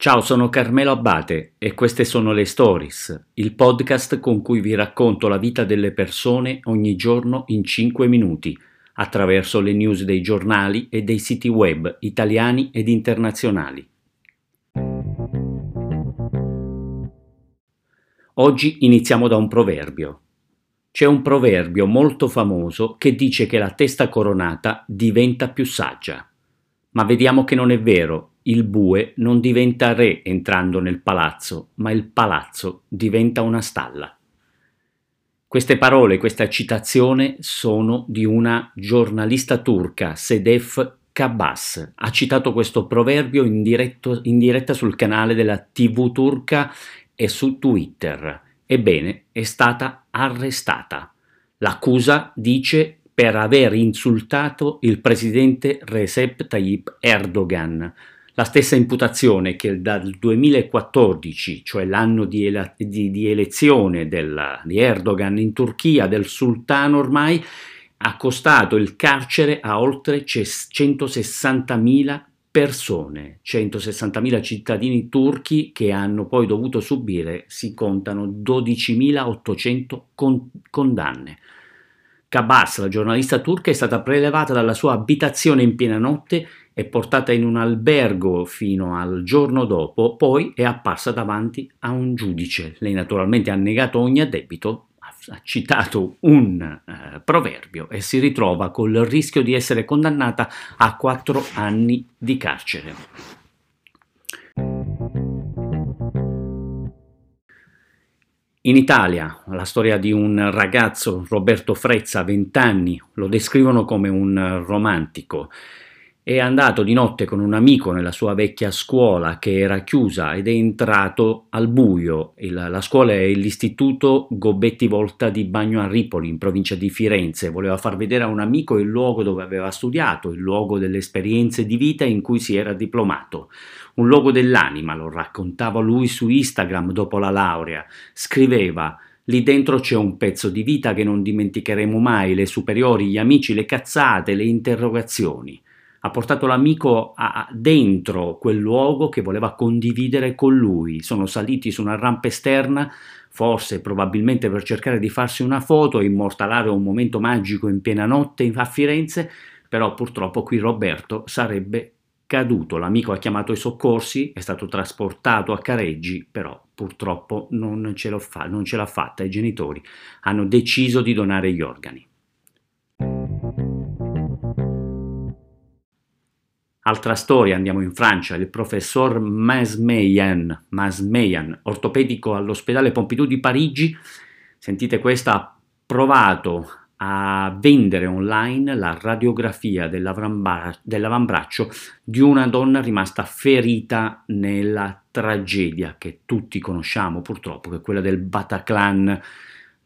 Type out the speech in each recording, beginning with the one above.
Ciao, sono Carmelo Abbate e queste sono le Stories, il podcast con cui vi racconto la vita delle persone ogni giorno in 5 minuti, attraverso le news dei giornali e dei siti web italiani ed internazionali. Oggi iniziamo da un proverbio. C'è un proverbio molto famoso che dice che la testa coronata diventa più saggia. Ma vediamo che non è vero il bue non diventa re entrando nel palazzo, ma il palazzo diventa una stalla. Queste parole, questa citazione sono di una giornalista turca, Sedef Kabas. Ha citato questo proverbio in, diretto, in diretta sul canale della TV turca e su Twitter. Ebbene, è stata arrestata. L'accusa dice per aver insultato il presidente Recep Tayyip Erdogan, la stessa imputazione che dal 2014, cioè l'anno di, ele- di, di elezione del, di Erdogan in Turchia, del sultano ormai, ha costato il carcere a oltre 160.000 persone, 160.000 cittadini turchi che hanno poi dovuto subire, si contano 12.800 con- condanne. Kabas, la giornalista turca, è stata prelevata dalla sua abitazione in piena notte e portata in un albergo fino al giorno dopo, poi è apparsa davanti a un giudice. Lei naturalmente ha negato ogni addebito, ha citato un eh, proverbio e si ritrova col rischio di essere condannata a quattro anni di carcere. In Italia, la storia di un ragazzo, Roberto Frezza, 20 anni, lo descrivono come un romantico. È andato di notte con un amico nella sua vecchia scuola che era chiusa ed è entrato al buio. Il, la scuola è l'istituto Gobetti Volta di Bagno a Ripoli, in provincia di Firenze. Voleva far vedere a un amico il luogo dove aveva studiato, il luogo delle esperienze di vita in cui si era diplomato un luogo dell'anima, lo raccontava lui su Instagram dopo la laurea. Scriveva Lì dentro c'è un pezzo di vita che non dimenticheremo mai, le superiori, gli amici, le cazzate, le interrogazioni. Ha portato l'amico a, dentro quel luogo che voleva condividere con lui. Sono saliti su una rampa esterna, forse probabilmente per cercare di farsi una foto e immortalare un momento magico in piena notte a Firenze, però purtroppo qui Roberto sarebbe caduto, l'amico ha chiamato i soccorsi, è stato trasportato a Careggi, però purtroppo non ce, fa- non ce l'ha fatta, i genitori hanno deciso di donare gli organi. Altra storia, andiamo in Francia, il professor Masmeyan, Masmeyan ortopedico all'ospedale Pompidou di Parigi, sentite questa, ha provato a vendere online la radiografia dell'avambraccio di una donna rimasta ferita nella tragedia che tutti conosciamo purtroppo, che è quella del Bataclan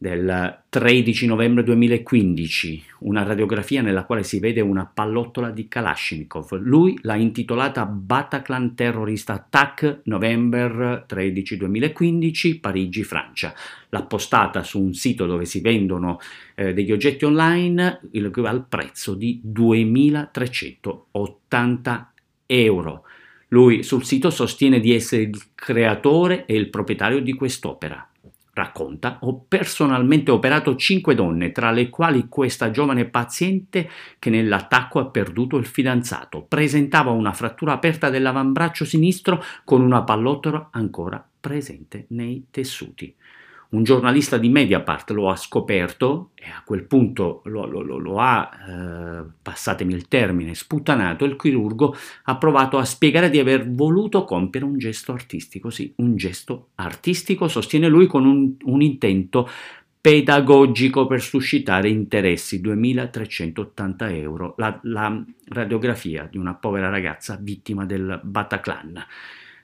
del 13 novembre 2015, una radiografia nella quale si vede una pallottola di Kalashnikov. Lui l'ha intitolata Bataclan Terrorist Attack November 13 2015, Parigi, Francia. L'ha postata su un sito dove si vendono eh, degli oggetti online il, al prezzo di 2380 euro. Lui sul sito sostiene di essere il creatore e il proprietario di quest'opera racconta, ho personalmente operato cinque donne, tra le quali questa giovane paziente che nell'attacco ha perduto il fidanzato. Presentava una frattura aperta dell'avambraccio sinistro con una pallottola ancora presente nei tessuti un giornalista di Mediapart lo ha scoperto e a quel punto lo, lo, lo, lo ha, eh, passatemi il termine, sputtanato, il chirurgo ha provato a spiegare di aver voluto compiere un gesto artistico, sì, un gesto artistico, sostiene lui con un, un intento pedagogico per suscitare interessi, 2380 euro, la, la radiografia di una povera ragazza vittima del Bataclan.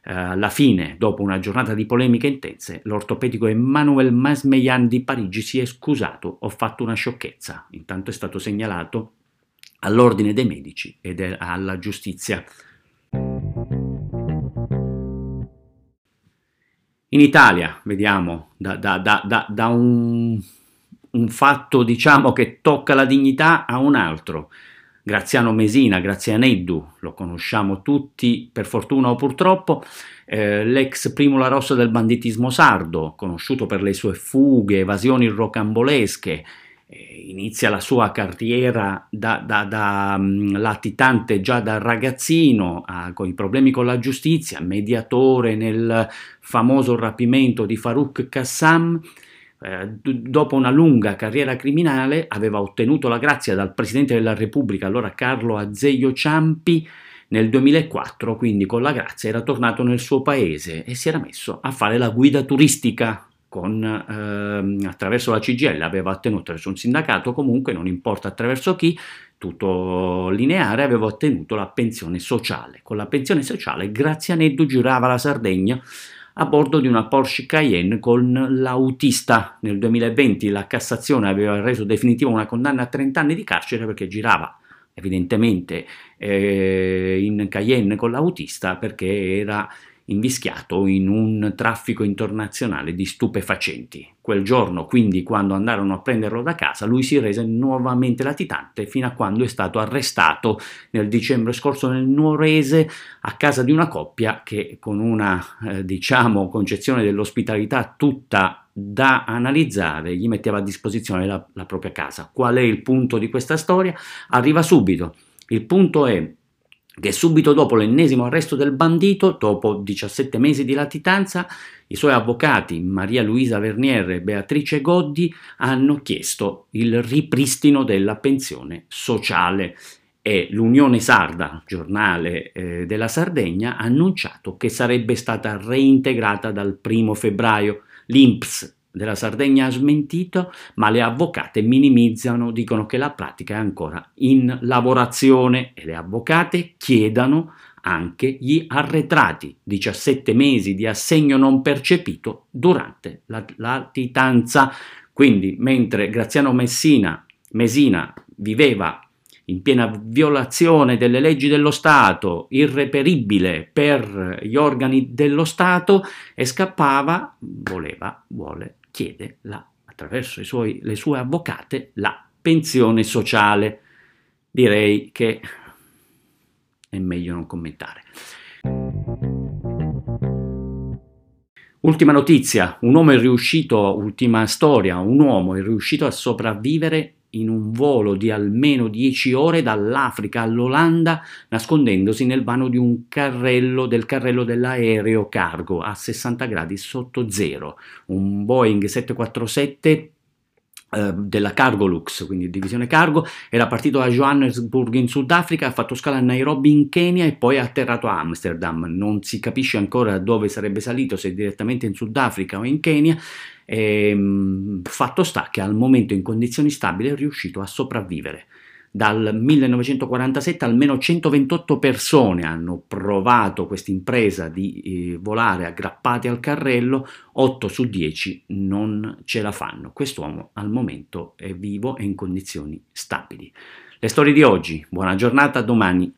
Uh, alla fine, dopo una giornata di polemiche intense, l'ortopedico Emmanuel Masmeyan di Parigi si è scusato, ho fatto una sciocchezza. Intanto è stato segnalato all'ordine dei medici ed alla giustizia. In Italia, vediamo, da, da, da, da un, un, fatto diciamo che tocca la dignità a un altro. Graziano Mesina, Grazianeddu, lo conosciamo tutti per fortuna o purtroppo, eh, l'ex primula rossa del banditismo sardo, conosciuto per le sue fughe, evasioni rocambolesche, eh, inizia la sua carriera da, da, da um, latitante già da ragazzino, a, con i problemi con la giustizia, mediatore nel famoso rapimento di Farouk Qassam, eh, dopo una lunga carriera criminale aveva ottenuto la grazia dal Presidente della Repubblica, allora Carlo Azeglio Ciampi, nel 2004, quindi con la grazia era tornato nel suo paese e si era messo a fare la guida turistica con, eh, attraverso la CGL, aveva ottenuto attraverso un sindacato, comunque non importa attraverso chi, tutto lineare, aveva ottenuto la pensione sociale. Con la pensione sociale Grazianeddu girava la Sardegna a bordo di una Porsche Cayenne con l'autista. Nel 2020 la Cassazione aveva reso definitiva una condanna a 30 anni di carcere perché girava evidentemente eh, in Cayenne con l'autista perché era invischiato in un traffico internazionale di stupefacenti. Quel giorno, quindi, quando andarono a prenderlo da casa, lui si rese nuovamente latitante fino a quando è stato arrestato nel dicembre scorso nel Nuorese a casa di una coppia che con una, eh, diciamo, concezione dell'ospitalità tutta da analizzare gli metteva a disposizione la, la propria casa. Qual è il punto di questa storia? Arriva subito. Il punto è che subito dopo l'ennesimo arresto del bandito, dopo 17 mesi di latitanza, i suoi avvocati Maria Luisa Vernier e Beatrice Goddi hanno chiesto il ripristino della pensione sociale e l'Unione Sarda, giornale eh, della Sardegna, ha annunciato che sarebbe stata reintegrata dal primo febbraio. L'INPS della Sardegna ha smentito, ma le avvocate minimizzano, dicono che la pratica è ancora in lavorazione e le avvocate chiedono anche gli arretrati, 17 mesi di assegno non percepito durante la latitanza. Quindi, mentre Graziano Messina, Mesina viveva in piena violazione delle leggi dello Stato, irreperibile per gli organi dello Stato, e scappava, voleva, vuole chiede la, attraverso suoi, le sue avvocate la pensione sociale. Direi che è meglio non commentare. Ultima notizia, un uomo è riuscito, ultima storia, un uomo è riuscito a sopravvivere in un volo di almeno 10 ore dall'Africa all'Olanda, nascondendosi nel vano di un carrello del carrello dell'aereo cargo a 60 gradi sotto zero, un Boeing 747 eh, della Cargolux, quindi divisione cargo, era partito da Johannesburg in Sudafrica, ha fatto scala a Nairobi in Kenya e poi è atterrato a Amsterdam. Non si capisce ancora dove sarebbe salito, se direttamente in Sudafrica o in Kenya. E, ehm, fatto sta che al momento in condizioni stabili è riuscito a sopravvivere. Dal 1947 almeno 128 persone hanno provato questa impresa di eh, volare aggrappati al carrello, 8 su 10 non ce la fanno. Quest'uomo al momento è vivo e in condizioni stabili. Le storie di oggi, buona giornata, domani